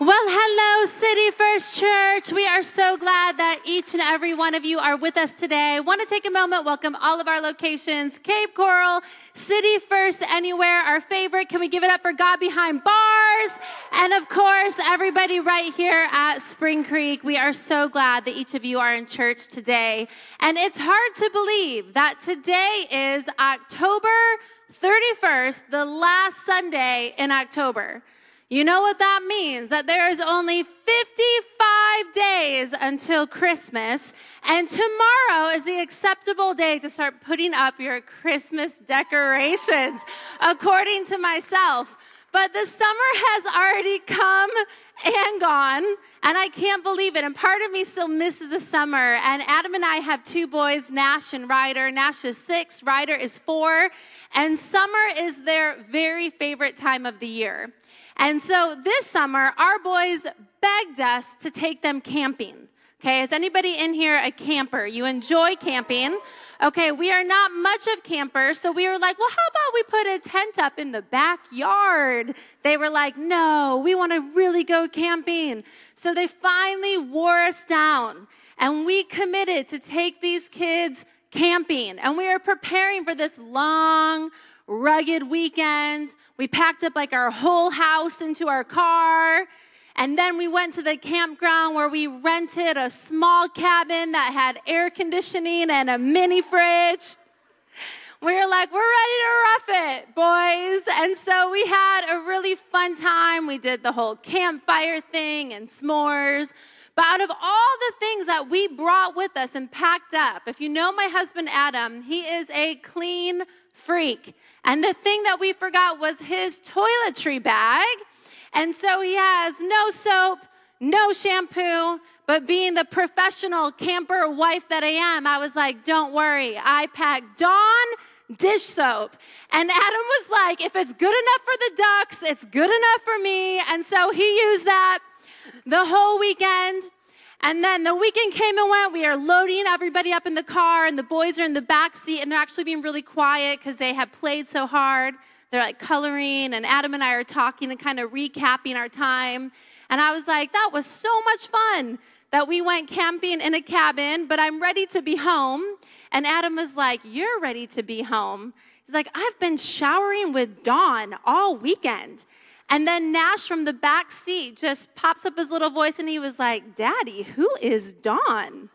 Well, hello, City First Church. We are so glad that each and every one of you are with us today. Want to take a moment, welcome all of our locations Cape Coral, City First Anywhere, our favorite. Can we give it up for God Behind Bars? And of course, everybody right here at Spring Creek. We are so glad that each of you are in church today. And it's hard to believe that today is October 31st, the last Sunday in October. You know what that means? That there is only 55 days until Christmas, and tomorrow is the acceptable day to start putting up your Christmas decorations, according to myself. But the summer has already come and gone, and I can't believe it. And part of me still misses the summer. And Adam and I have two boys, Nash and Ryder. Nash is six, Ryder is four, and summer is their very favorite time of the year. And so this summer, our boys begged us to take them camping. Okay, is anybody in here a camper? You enjoy camping. Okay, we are not much of campers, so we were like, well, how about we put a tent up in the backyard? They were like, no, we want to really go camping. So they finally wore us down, and we committed to take these kids camping, and we are preparing for this long, rugged weekend. We packed up like our whole house into our car. And then we went to the campground where we rented a small cabin that had air conditioning and a mini fridge. We were like, we're ready to rough it, boys. And so we had a really fun time. We did the whole campfire thing and s'mores. But out of all the things that we brought with us and packed up, if you know my husband Adam, he is a clean freak. And the thing that we forgot was his toiletry bag. And so he has no soap, no shampoo, but being the professional camper wife that I am, I was like, don't worry. I packed Dawn dish soap. And Adam was like, if it's good enough for the ducks, it's good enough for me. And so he used that the whole weekend. And then the weekend came and went. We are loading everybody up in the car, and the boys are in the back seat, and they're actually being really quiet because they have played so hard. They're like coloring, and Adam and I are talking and kind of recapping our time. And I was like, that was so much fun that we went camping in a cabin, but I'm ready to be home. And Adam was like, You're ready to be home. He's like, I've been showering with Dawn all weekend. And then Nash from the back seat just pops up his little voice and he was like, Daddy, who is Dawn?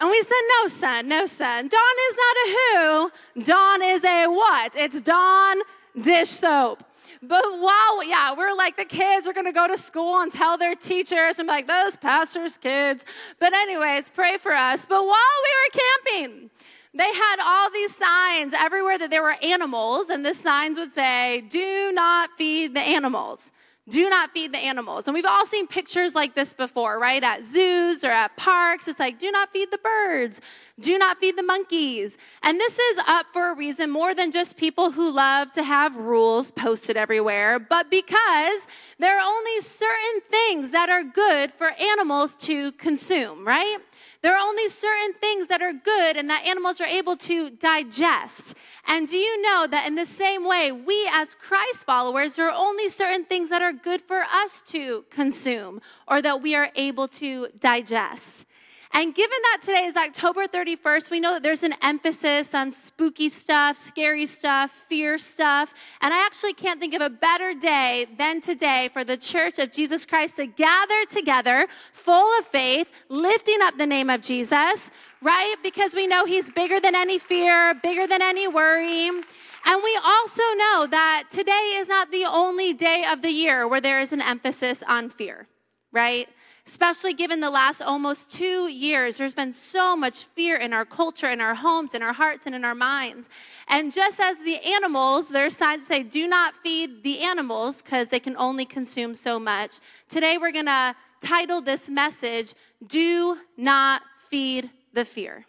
And we said, No, son, no, son. Dawn is not a who. Dawn is a what? It's Dawn dish soap. But while, yeah, we're like, the kids are gonna go to school and tell their teachers and be like, those pastors' kids. But, anyways, pray for us. But while we were camping, they had all these signs everywhere that there were animals, and the signs would say, Do not feed the animals. Do not feed the animals. And we've all seen pictures like this before, right? At zoos or at parks. It's like, do not feed the birds. Do not feed the monkeys. And this is up for a reason more than just people who love to have rules posted everywhere, but because there are only certain things that are good for animals to consume, right? There are only certain things that are good and that animals are able to digest. And do you know that in the same way, we as Christ followers, there are only certain things that are good for us to consume or that we are able to digest? And given that today is October 31st, we know that there's an emphasis on spooky stuff, scary stuff, fear stuff. And I actually can't think of a better day than today for the church of Jesus Christ to gather together full of faith, lifting up the name of Jesus, right? Because we know he's bigger than any fear, bigger than any worry. And we also know that today is not the only day of the year where there is an emphasis on fear, right? Especially given the last almost two years. There's been so much fear in our culture, in our homes, in our hearts, and in our minds. And just as the animals, their signs say, do not feed the animals because they can only consume so much. Today we're going to title this message, Do Not Feed the Fear.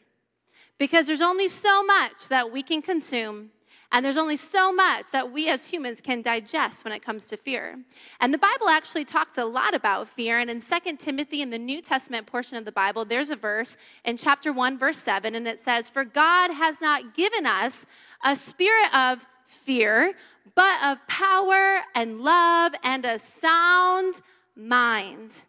Because there's only so much that we can consume and there's only so much that we as humans can digest when it comes to fear. And the Bible actually talks a lot about fear. And in 2 Timothy, in the New Testament portion of the Bible, there's a verse in chapter 1, verse 7, and it says, For God has not given us a spirit of fear, but of power and love and a sound mind.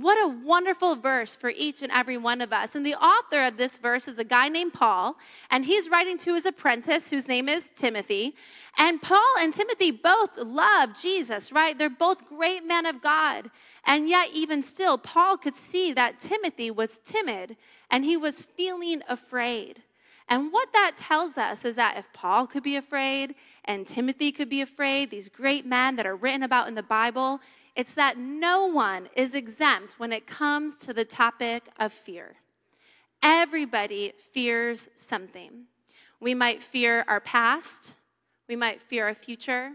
What a wonderful verse for each and every one of us. And the author of this verse is a guy named Paul, and he's writing to his apprentice, whose name is Timothy. And Paul and Timothy both love Jesus, right? They're both great men of God. And yet, even still, Paul could see that Timothy was timid and he was feeling afraid. And what that tells us is that if Paul could be afraid and Timothy could be afraid, these great men that are written about in the Bible, it's that no one is exempt when it comes to the topic of fear. Everybody fears something. We might fear our past, we might fear our future.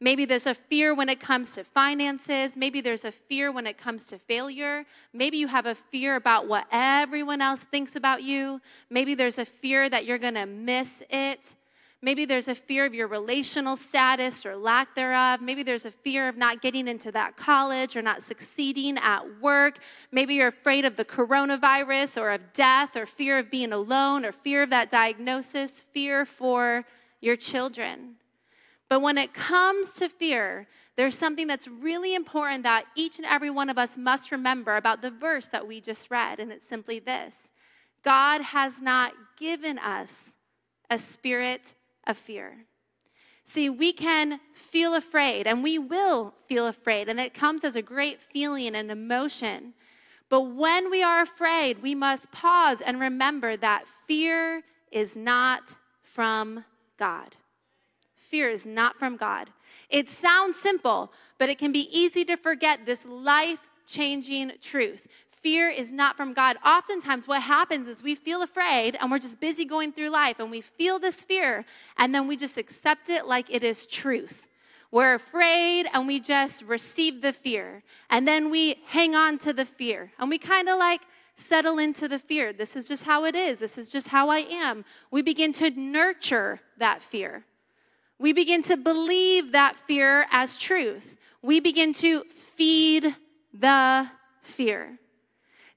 Maybe there's a fear when it comes to finances. Maybe there's a fear when it comes to failure. Maybe you have a fear about what everyone else thinks about you. Maybe there's a fear that you're going to miss it. Maybe there's a fear of your relational status or lack thereof. Maybe there's a fear of not getting into that college or not succeeding at work. Maybe you're afraid of the coronavirus or of death or fear of being alone or fear of that diagnosis, fear for your children. But when it comes to fear, there's something that's really important that each and every one of us must remember about the verse that we just read, and it's simply this God has not given us a spirit of fear. See, we can feel afraid, and we will feel afraid, and it comes as a great feeling and emotion. But when we are afraid, we must pause and remember that fear is not from God. Fear is not from God. It sounds simple, but it can be easy to forget this life changing truth fear is not from God. Oftentimes, what happens is we feel afraid and we're just busy going through life and we feel this fear and then we just accept it like it is truth. We're afraid and we just receive the fear. And then we hang on to the fear and we kind of like settle into the fear. This is just how it is. This is just how I am. We begin to nurture that fear. We begin to believe that fear as truth. We begin to feed the fear.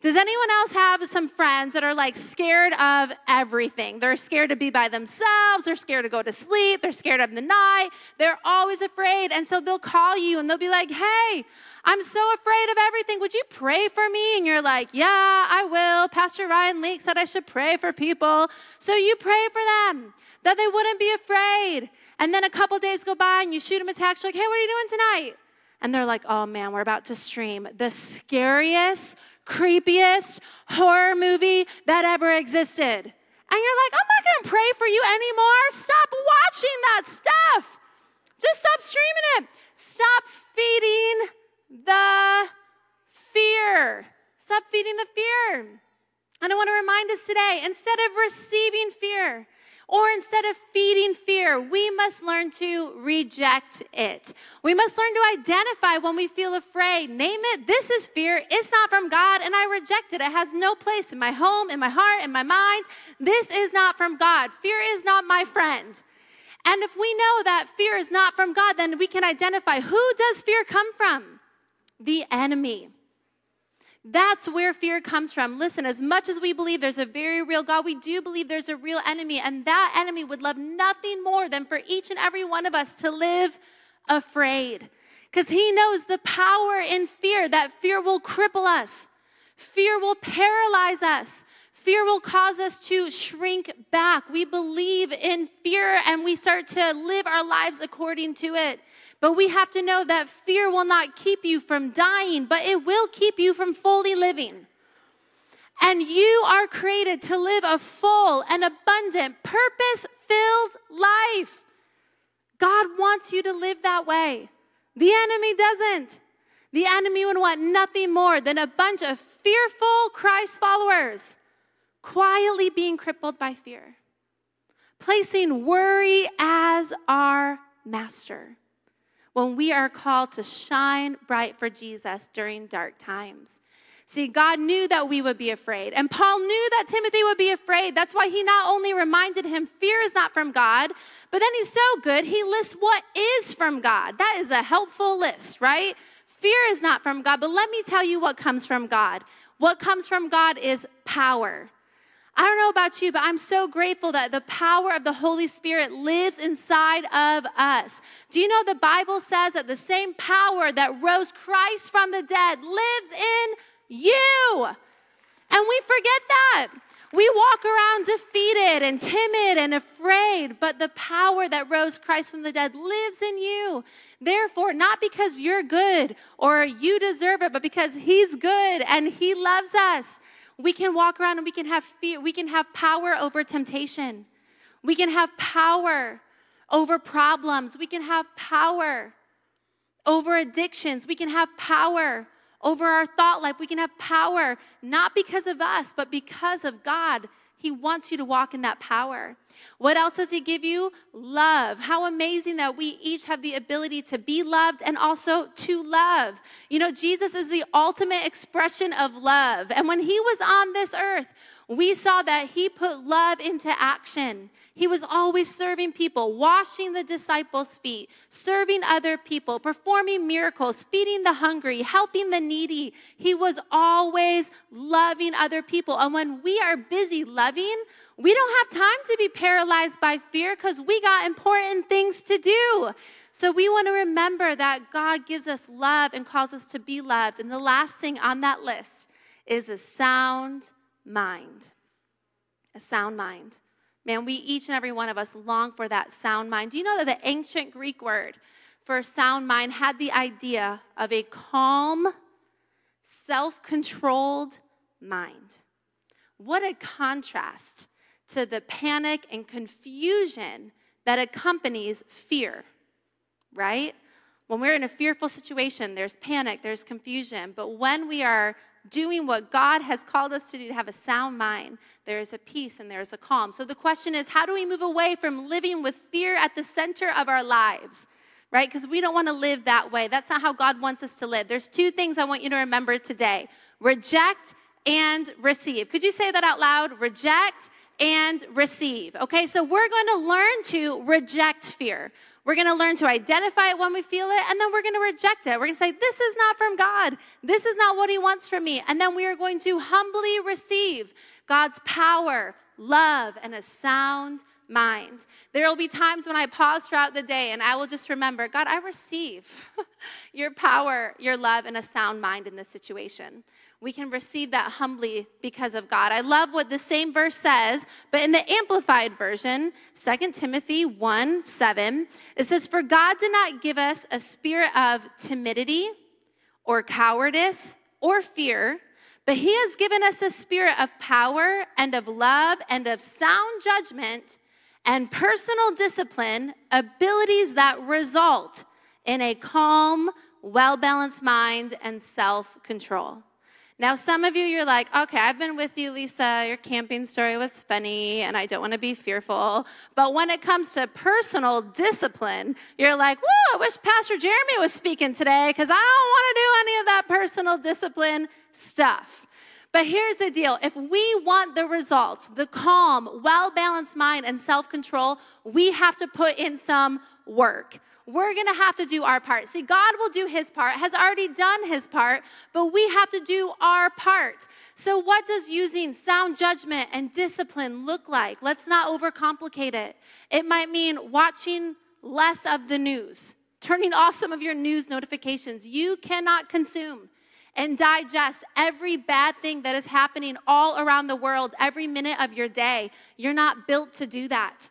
Does anyone else have some friends that are like scared of everything? They're scared to be by themselves, they're scared to go to sleep, they're scared of the night, they're always afraid. And so they'll call you and they'll be like, hey, I'm so afraid of everything. Would you pray for me? And you're like, yeah, I will. Pastor Ryan Leake said I should pray for people. So you pray for them that they wouldn't be afraid. And then a couple days go by and you shoot them a text, like, hey, what are you doing tonight? And they're like, oh man, we're about to stream the scariest creepiest horror movie that ever existed. And you're like, I'm not gonna pray for you anymore. Stop watching that stuff. Just stop streaming it. Stop feeding the fear. Stop feeding the fear. And I want to remind us today instead of receiving fear, or instead of feeding fear, we must learn to reject it. We must learn to identify when we feel afraid. Name it, this is fear. It's not from God, and I reject it. It has no place in my home, in my heart, in my mind. This is not from God. Fear is not my friend. And if we know that fear is not from God, then we can identify who does fear come from? The enemy. That's where fear comes from. Listen, as much as we believe there's a very real God, we do believe there's a real enemy, and that enemy would love nothing more than for each and every one of us to live afraid. Because he knows the power in fear, that fear will cripple us, fear will paralyze us. Fear will cause us to shrink back. We believe in fear and we start to live our lives according to it. But we have to know that fear will not keep you from dying, but it will keep you from fully living. And you are created to live a full and abundant, purpose filled life. God wants you to live that way. The enemy doesn't. The enemy would want nothing more than a bunch of fearful Christ followers quietly being crippled by fear, placing worry as our master when we are called to shine bright for Jesus during dark times. See, God knew that we would be afraid, and Paul knew that Timothy would be afraid. That's why he not only reminded him fear is not from God, but then he's so good, he lists what is from God. That is a helpful list, right? Fear is not from God, but let me tell you what comes from God. What comes from God is power. I don't know about you, but I'm so grateful that the power of the Holy Spirit lives inside of us. Do you know the Bible says that the same power that rose Christ from the dead lives in you? And we forget that. We walk around defeated and timid and afraid, but the power that rose Christ from the dead lives in you. Therefore, not because you're good or you deserve it, but because He's good and He loves us. We can walk around and we can have fear, we can have power over temptation. We can have power over problems. We can have power over addictions. We can have power over our thought life. We can have power not because of us, but because of God. He wants you to walk in that power. What else does He give you? Love. How amazing that we each have the ability to be loved and also to love. You know, Jesus is the ultimate expression of love. And when He was on this earth, we saw that He put love into action. He was always serving people, washing the disciples' feet, serving other people, performing miracles, feeding the hungry, helping the needy. He was always loving other people. And when we are busy loving, we don't have time to be paralyzed by fear because we got important things to do. So we want to remember that God gives us love and calls us to be loved. And the last thing on that list is a sound mind. A sound mind. Man, we each and every one of us long for that sound mind. Do you know that the ancient Greek word for sound mind had the idea of a calm, self controlled mind? What a contrast to the panic and confusion that accompanies fear, right? When we're in a fearful situation, there's panic, there's confusion. But when we are doing what God has called us to do, to have a sound mind, there is a peace and there is a calm. So the question is, how do we move away from living with fear at the center of our lives? Right? Because we don't want to live that way. That's not how God wants us to live. There's two things I want you to remember today reject and receive. Could you say that out loud? Reject and receive. Okay, so we're going to learn to reject fear. We're going to learn to identify it when we feel it, and then we're going to reject it. We're going to say, This is not from God. This is not what He wants from me. And then we are going to humbly receive God's power, love, and a sound mind. There will be times when I pause throughout the day and I will just remember, God, I receive your power, your love, and a sound mind in this situation we can receive that humbly because of God. I love what the same verse says, but in the amplified version, 2 Timothy 1 7, it says, For God did not give us a spirit of timidity or cowardice or fear, but He has given us a spirit of power and of love and of sound judgment and personal discipline, abilities that result in a calm, well balanced mind and self control. Now, some of you, you're like, okay, I've been with you, Lisa. Your camping story was funny, and I don't want to be fearful. But when it comes to personal discipline, you're like, whoa, I wish Pastor Jeremy was speaking today because I don't want to do any of that personal discipline stuff. But here's the deal if we want the results, the calm, well balanced mind, and self control, we have to put in some work we're going to have to do our part. See, God will do his part, has already done his part, but we have to do our part. So, what does using sound judgment and discipline look like? Let's not overcomplicate it. It might mean watching less of the news, turning off some of your news notifications. You cannot consume and digest every bad thing that is happening all around the world every minute of your day. You're not built to do that.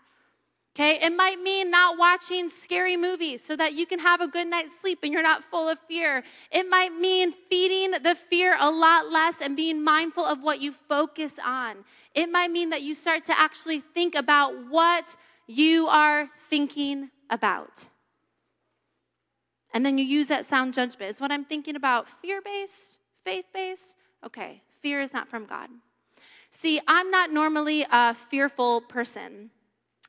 Okay, it might mean not watching scary movies so that you can have a good night's sleep and you're not full of fear. It might mean feeding the fear a lot less and being mindful of what you focus on. It might mean that you start to actually think about what you are thinking about. And then you use that sound judgment. Is what I'm thinking about fear based, faith based? Okay, fear is not from God. See, I'm not normally a fearful person.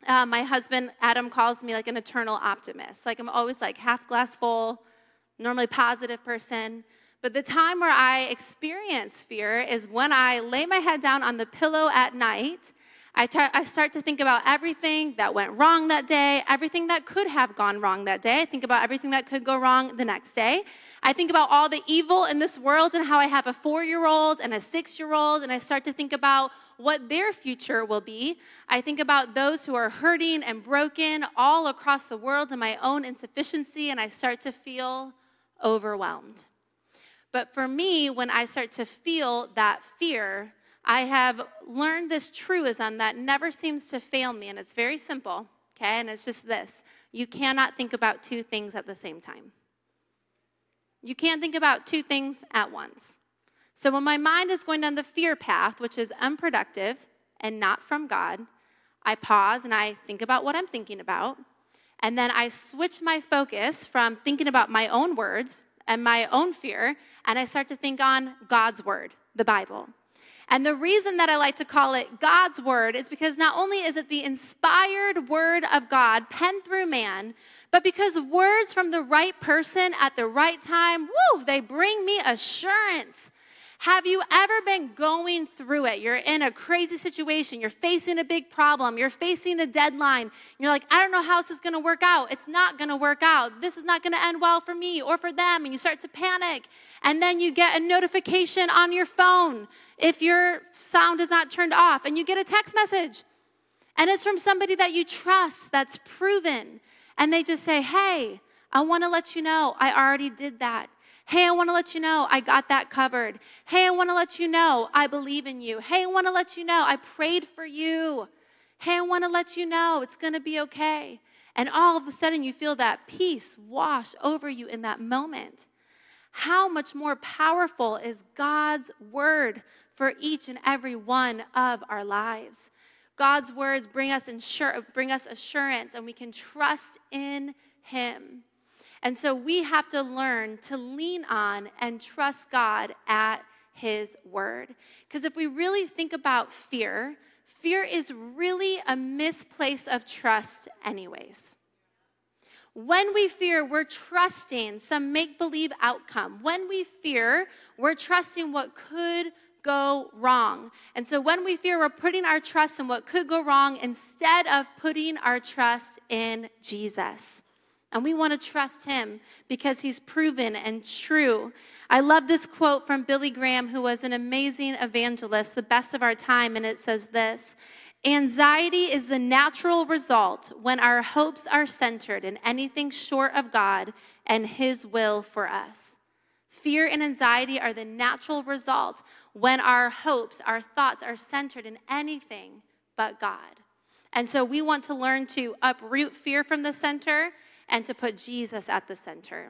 Uh, my husband, Adam, calls me like an eternal optimist. Like I'm always like half glass full, normally positive person. But the time where I experience fear is when I lay my head down on the pillow at night. I, tar- I start to think about everything that went wrong that day, everything that could have gone wrong that day. I think about everything that could go wrong the next day. I think about all the evil in this world and how I have a four year old and a six year old, and I start to think about what their future will be. I think about those who are hurting and broken all across the world and my own insufficiency, and I start to feel overwhelmed. But for me, when I start to feel that fear, I have learned this truism that never seems to fail me, and it's very simple, okay? And it's just this you cannot think about two things at the same time. You can't think about two things at once. So when my mind is going down the fear path, which is unproductive and not from God, I pause and I think about what I'm thinking about. And then I switch my focus from thinking about my own words and my own fear, and I start to think on God's word, the Bible. And the reason that I like to call it God's word is because not only is it the inspired word of God penned through man, but because words from the right person at the right time, woo, they bring me assurance. Have you ever been going through it? You're in a crazy situation, you're facing a big problem, you're facing a deadline. You're like, I don't know how this is gonna work out. It's not gonna work out. This is not gonna end well for me or for them. And you start to panic. And then you get a notification on your phone if your sound is not turned off, and you get a text message. And it's from somebody that you trust that's proven. And they just say, Hey, I wanna let you know I already did that. Hey, I want to let you know I got that covered. Hey, I want to let you know I believe in you. Hey, I want to let you know I prayed for you. Hey, I want to let you know it's going to be okay. And all of a sudden, you feel that peace wash over you in that moment. How much more powerful is God's word for each and every one of our lives? God's words bring us, insur- bring us assurance, and we can trust in Him. And so we have to learn to lean on and trust God at His word. Because if we really think about fear, fear is really a misplace of trust, anyways. When we fear, we're trusting some make believe outcome. When we fear, we're trusting what could go wrong. And so when we fear, we're putting our trust in what could go wrong instead of putting our trust in Jesus. And we want to trust him because he's proven and true. I love this quote from Billy Graham, who was an amazing evangelist, the best of our time, and it says this Anxiety is the natural result when our hopes are centered in anything short of God and his will for us. Fear and anxiety are the natural result when our hopes, our thoughts are centered in anything but God. And so we want to learn to uproot fear from the center and to put Jesus at the center.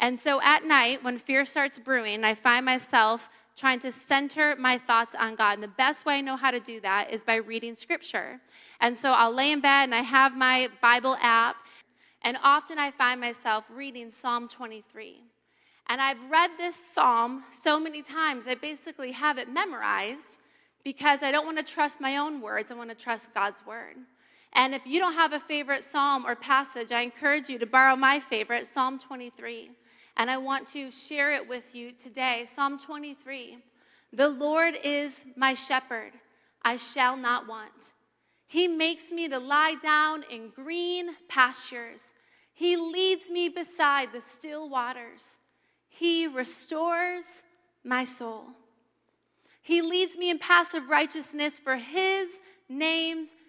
And so at night, when fear starts brewing, I find myself trying to center my thoughts on God. And the best way I know how to do that is by reading scripture. And so I'll lay in bed and I have my Bible app, and often I find myself reading Psalm 23. And I've read this psalm so many times, I basically have it memorized because I don't want to trust my own words, I want to trust God's word. And if you don't have a favorite psalm or passage, I encourage you to borrow my favorite, Psalm 23. And I want to share it with you today. Psalm 23 The Lord is my shepherd, I shall not want. He makes me to lie down in green pastures. He leads me beside the still waters. He restores my soul. He leads me in paths of righteousness for his name's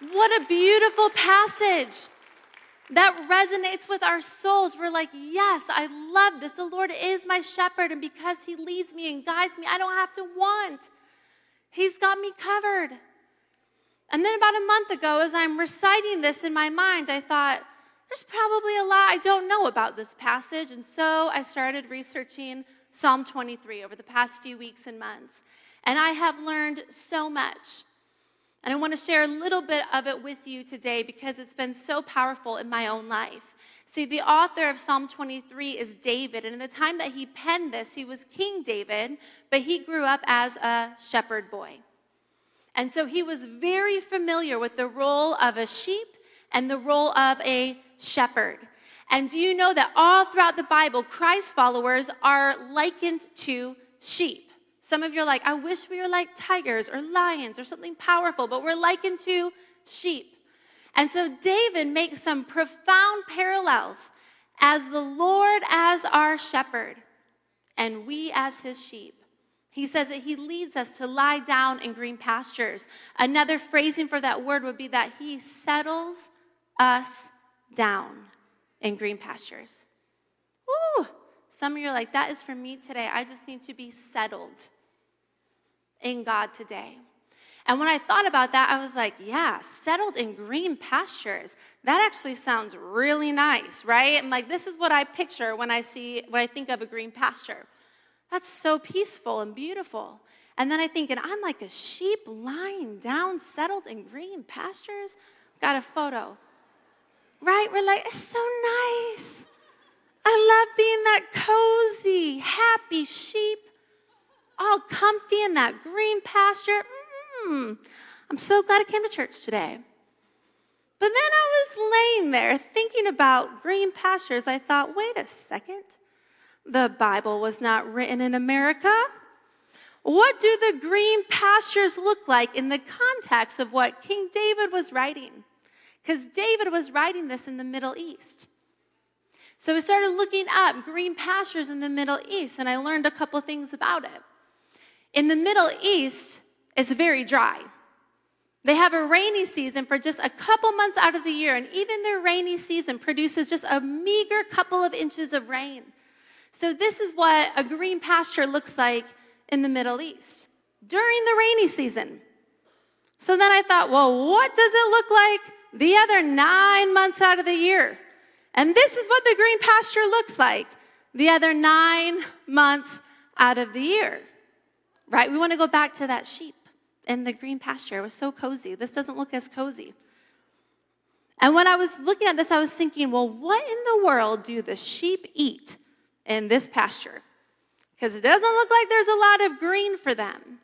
What a beautiful passage that resonates with our souls. We're like, yes, I love this. The Lord is my shepherd, and because He leads me and guides me, I don't have to want. He's got me covered. And then about a month ago, as I'm reciting this in my mind, I thought, there's probably a lot I don't know about this passage. And so I started researching Psalm 23 over the past few weeks and months. And I have learned so much. And I want to share a little bit of it with you today because it's been so powerful in my own life. See, the author of Psalm 23 is David, and in the time that he penned this, he was King David, but he grew up as a shepherd boy. And so he was very familiar with the role of a sheep and the role of a shepherd. And do you know that all throughout the Bible, Christ followers are likened to sheep? Some of you are like, I wish we were like tigers or lions or something powerful, but we're likened to sheep. And so David makes some profound parallels as the Lord as our shepherd and we as his sheep. He says that he leads us to lie down in green pastures. Another phrasing for that word would be that he settles us down in green pastures. Woo! Some of you are like, that is for me today. I just need to be settled in God today. And when I thought about that, I was like, yeah, settled in green pastures. That actually sounds really nice, right? I'm like, this is what I picture when I see, when I think of a green pasture. That's so peaceful and beautiful. And then I think, and I'm like a sheep lying down, settled in green pastures. Got a photo. Right? We're like, it's so nice. I love being that cozy, happy sheep all comfy in that green pasture. Mm, I'm so glad I came to church today. But then I was laying there thinking about green pastures. I thought, wait a second. The Bible was not written in America. What do the green pastures look like in the context of what King David was writing? Because David was writing this in the Middle East. So we started looking up green pastures in the Middle East, and I learned a couple things about it. In the Middle East, it's very dry. They have a rainy season for just a couple months out of the year, and even their rainy season produces just a meager couple of inches of rain. So, this is what a green pasture looks like in the Middle East during the rainy season. So then I thought, well, what does it look like the other nine months out of the year? And this is what the green pasture looks like the other nine months out of the year right? We want to go back to that sheep in the green pasture. It was so cozy. This doesn't look as cozy. And when I was looking at this, I was thinking, well, what in the world do the sheep eat in this pasture? Because it doesn't look like there's a lot of green for them.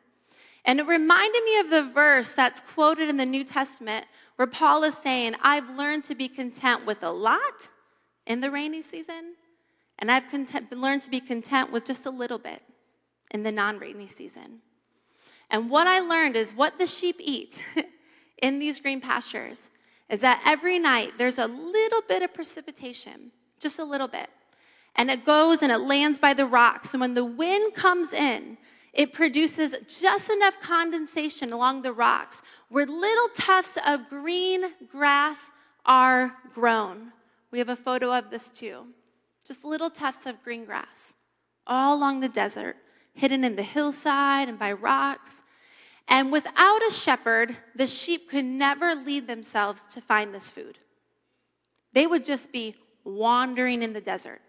And it reminded me of the verse that's quoted in the New Testament where Paul is saying, I've learned to be content with a lot in the rainy season, and I've content, learned to be content with just a little bit in the non rainy season. And what I learned is what the sheep eat in these green pastures is that every night there's a little bit of precipitation, just a little bit. And it goes and it lands by the rocks. And when the wind comes in, it produces just enough condensation along the rocks where little tufts of green grass are grown. We have a photo of this too. Just little tufts of green grass all along the desert hidden in the hillside and by rocks. And without a shepherd, the sheep could never lead themselves to find this food. They would just be wandering in the desert.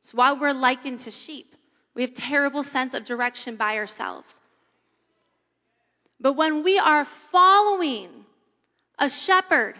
It's why we're likened to sheep. We have terrible sense of direction by ourselves. But when we are following a shepherd,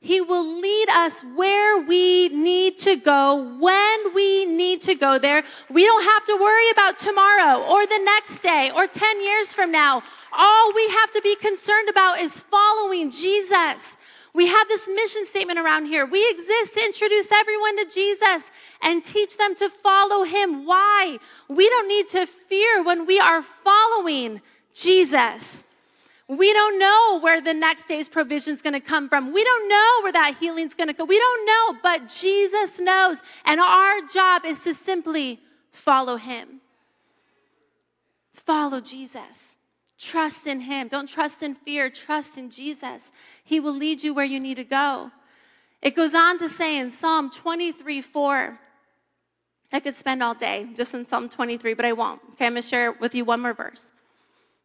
he will lead us where we need to go when we need to go there. We don't have to worry about tomorrow or the next day or 10 years from now. All we have to be concerned about is following Jesus. We have this mission statement around here. We exist to introduce everyone to Jesus and teach them to follow him. Why? We don't need to fear when we are following Jesus. We don't know where the next day's provision is going to come from. We don't know where that healing is going to go. We don't know, but Jesus knows. And our job is to simply follow him. Follow Jesus. Trust in him. Don't trust in fear. Trust in Jesus. He will lead you where you need to go. It goes on to say in Psalm 23 4, I could spend all day just in Psalm 23, but I won't. Okay, I'm going to share with you one more verse.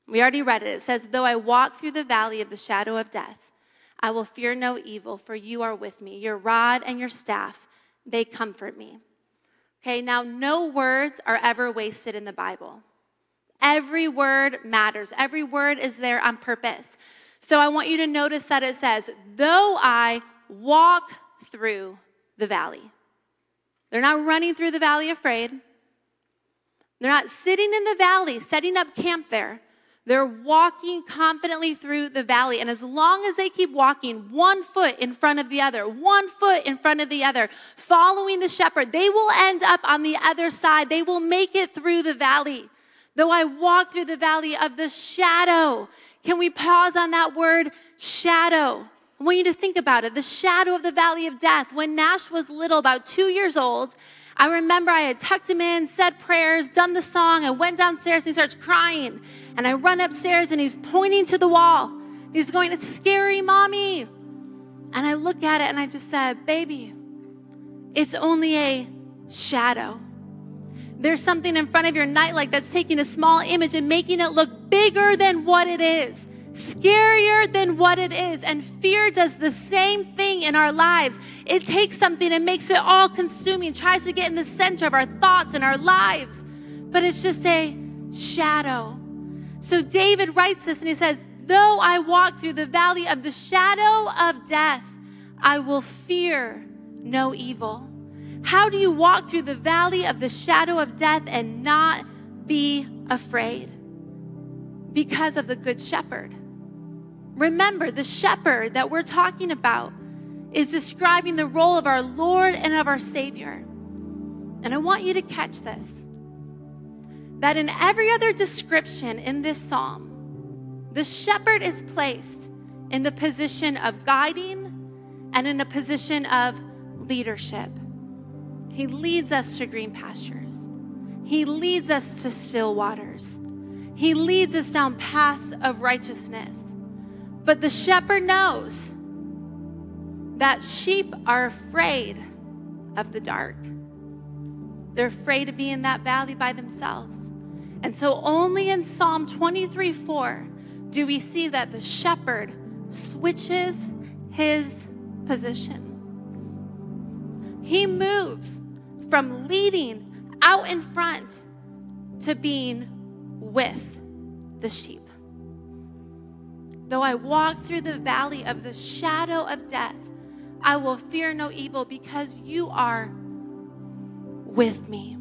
We already read it. It says, Though I walk through the valley of the shadow of death, I will fear no evil, for you are with me. Your rod and your staff, they comfort me. Okay, now no words are ever wasted in the Bible. Every word matters, every word is there on purpose. So I want you to notice that it says, though I walk through the valley. They're not running through the valley afraid. They're not sitting in the valley, setting up camp there. They're walking confidently through the valley. And as long as they keep walking one foot in front of the other, one foot in front of the other, following the shepherd, they will end up on the other side. They will make it through the valley. Though I walk through the valley of the shadow. Can we pause on that word, shadow? I want you to think about it. The shadow of the valley of death. When Nash was little, about two years old, I remember I had tucked him in, said prayers, done the song. I went downstairs and he starts crying. And I run upstairs and he's pointing to the wall. He's going, It's scary, mommy. And I look at it and I just said, Baby, it's only a shadow. There's something in front of your nightlight that's taking a small image and making it look bigger than what it is scarier than what it is. And fear does the same thing in our lives. It takes something and makes it all consuming, tries to get in the center of our thoughts and our lives. But it's just a shadow. So David writes this and he says, Though I walk through the valley of the shadow of death, I will fear no evil. How do you walk through the valley of the shadow of death and not be afraid? Because of the Good Shepherd. Remember, the shepherd that we're talking about is describing the role of our Lord and of our Savior. And I want you to catch this that in every other description in this psalm, the shepherd is placed in the position of guiding and in a position of leadership. He leads us to green pastures. He leads us to still waters. He leads us down paths of righteousness. But the shepherd knows that sheep are afraid of the dark. They're afraid to be in that valley by themselves. And so, only in Psalm 23 4 do we see that the shepherd switches his position. He moves from leading out in front to being with the sheep. Though I walk through the valley of the shadow of death, I will fear no evil because you are with me.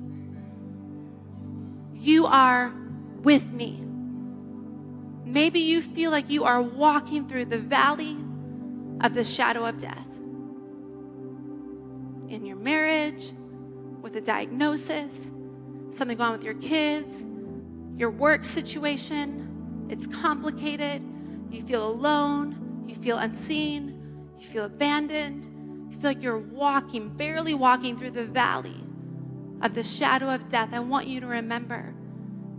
You are with me. Maybe you feel like you are walking through the valley of the shadow of death. In your marriage, with a diagnosis, something going on with your kids, your work situation, it's complicated. You feel alone. You feel unseen. You feel abandoned. You feel like you're walking, barely walking through the valley of the shadow of death. I want you to remember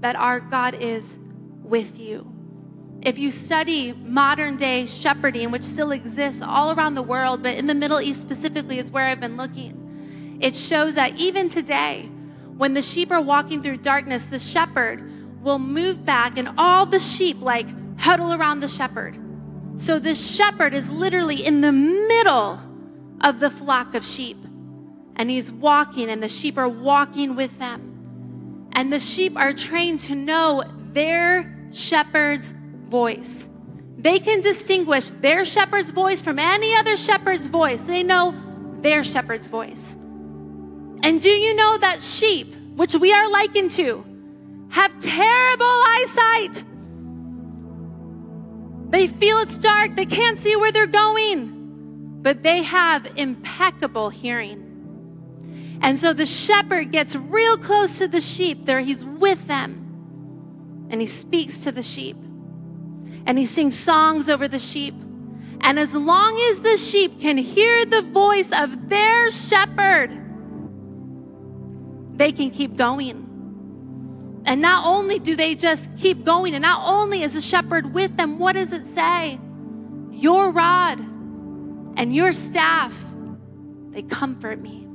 that our God is with you. If you study modern day shepherding, which still exists all around the world, but in the Middle East specifically is where I've been looking, it shows that even today, when the sheep are walking through darkness, the shepherd will move back and all the sheep, like huddle around the shepherd. So this shepherd is literally in the middle of the flock of sheep. And he's walking, and the sheep are walking with them. And the sheep are trained to know their shepherd's voice. They can distinguish their shepherd's voice from any other shepherd's voice. They know their shepherd's voice. And do you know that sheep, which we are likened to, have terrible eyesight? They feel it's dark, they can't see where they're going, but they have impeccable hearing. And so the shepherd gets real close to the sheep. There he's with them. And he speaks to the sheep. And he sings songs over the sheep. And as long as the sheep can hear the voice of their shepherd, they can keep going. And not only do they just keep going, and not only is the shepherd with them, what does it say? Your rod and your staff, they comfort me.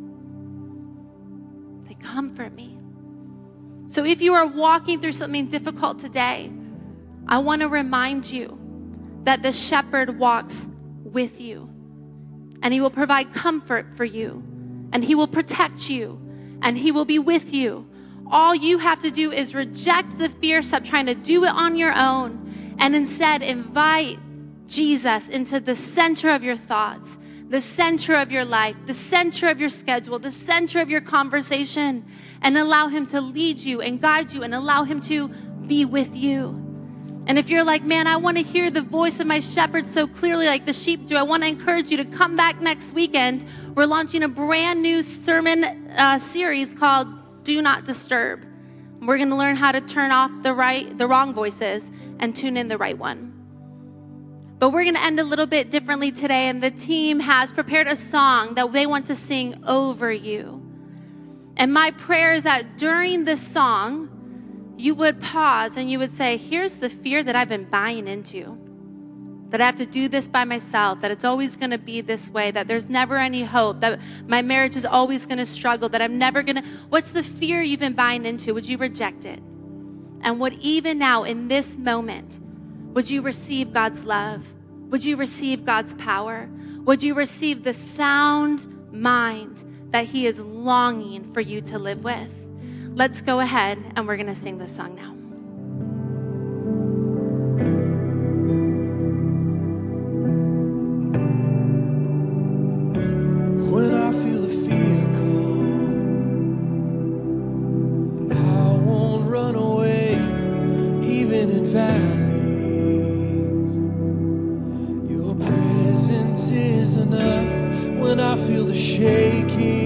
They comfort me. So if you are walking through something difficult today, I want to remind you that the shepherd walks with you and he will provide comfort for you and he will protect you and he will be with you all you have to do is reject the fear, stop trying to do it on your own, and instead invite Jesus into the center of your thoughts, the center of your life, the center of your schedule, the center of your conversation, and allow Him to lead you and guide you and allow Him to be with you. And if you're like, man, I want to hear the voice of my shepherd so clearly, like the sheep do, I want to encourage you to come back next weekend. We're launching a brand new sermon uh, series called Do Not Disturb. We're going to learn how to turn off the right, the wrong voices and tune in the right one. But we're going to end a little bit differently today, and the team has prepared a song that they want to sing over you. And my prayer is that during this song, you would pause and you would say, Here's the fear that I've been buying into. That I have to do this by myself, that it's always gonna be this way, that there's never any hope, that my marriage is always gonna struggle, that I'm never gonna. What's the fear you've been buying into? Would you reject it? And would even now, in this moment, would you receive God's love? Would you receive God's power? Would you receive the sound mind that He is longing for you to live with? Let's go ahead and we're going to sing this song now. Valleys. Your presence is enough when I feel the shaking.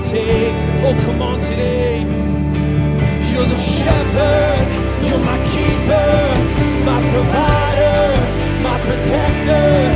Take. Oh, come on today. You're the shepherd, you're my keeper, my provider, my protector.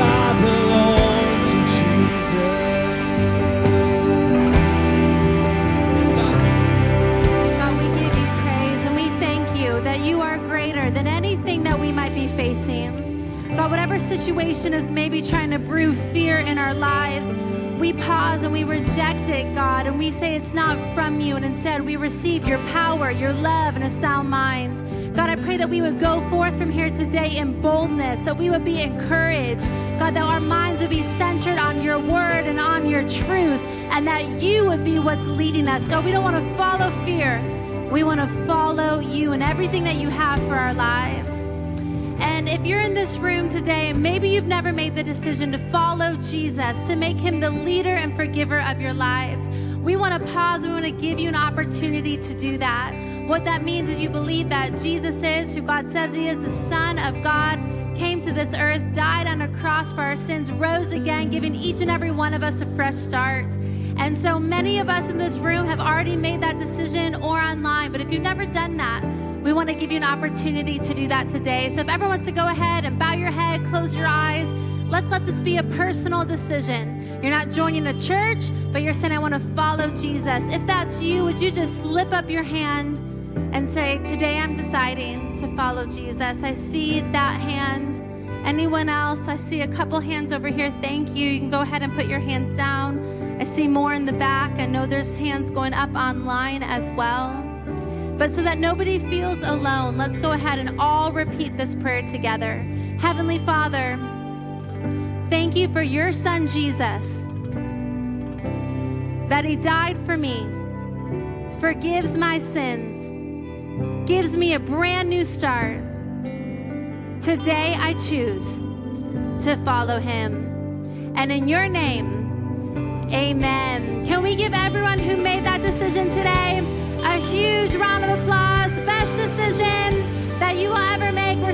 I belong to Jesus. God, we give you praise and we thank you that you are greater than anything that we might be facing. God, whatever situation is maybe trying to brew fear in our lives, we pause and we reject it, God, and we say it's not from you, and instead we receive your power, your love, and a sound mind. God, I pray that we would go forth from here today in boldness, that we would be encouraged. God, that our minds would be centered on your word and on your truth, and that you would be what's leading us. God, we don't want to follow fear. We want to follow you and everything that you have for our lives. And if you're in this room today, maybe you've never made the decision to follow Jesus, to make him the leader and forgiver of your lives, we want to pause. We want to give you an opportunity to do that. What that means is you believe that Jesus is who God says he is, the Son of God, came to this earth, died on a cross for our sins, rose again, giving each and every one of us a fresh start. And so many of us in this room have already made that decision or online. But if you've never done that, we want to give you an opportunity to do that today. So if everyone wants to go ahead and bow your head, close your eyes, let's let this be a personal decision. You're not joining a church, but you're saying, I want to follow Jesus. If that's you, would you just slip up your hand? and say, Today I'm deciding to follow Jesus. I see that hand. Anyone else? I see a couple hands over here. Thank you. You can go ahead and put your hands down. I see more in the back. I know there's hands going up online as well. But so that nobody feels alone, let's go ahead and all repeat this prayer together. Heavenly Father, thank you for your son Jesus, that he died for me, forgives my sins gives me a brand new start. Today I choose to follow him. And in your name, amen. Can we give everyone who made that decision today a huge round of applause. Best decision that you will ever make. We're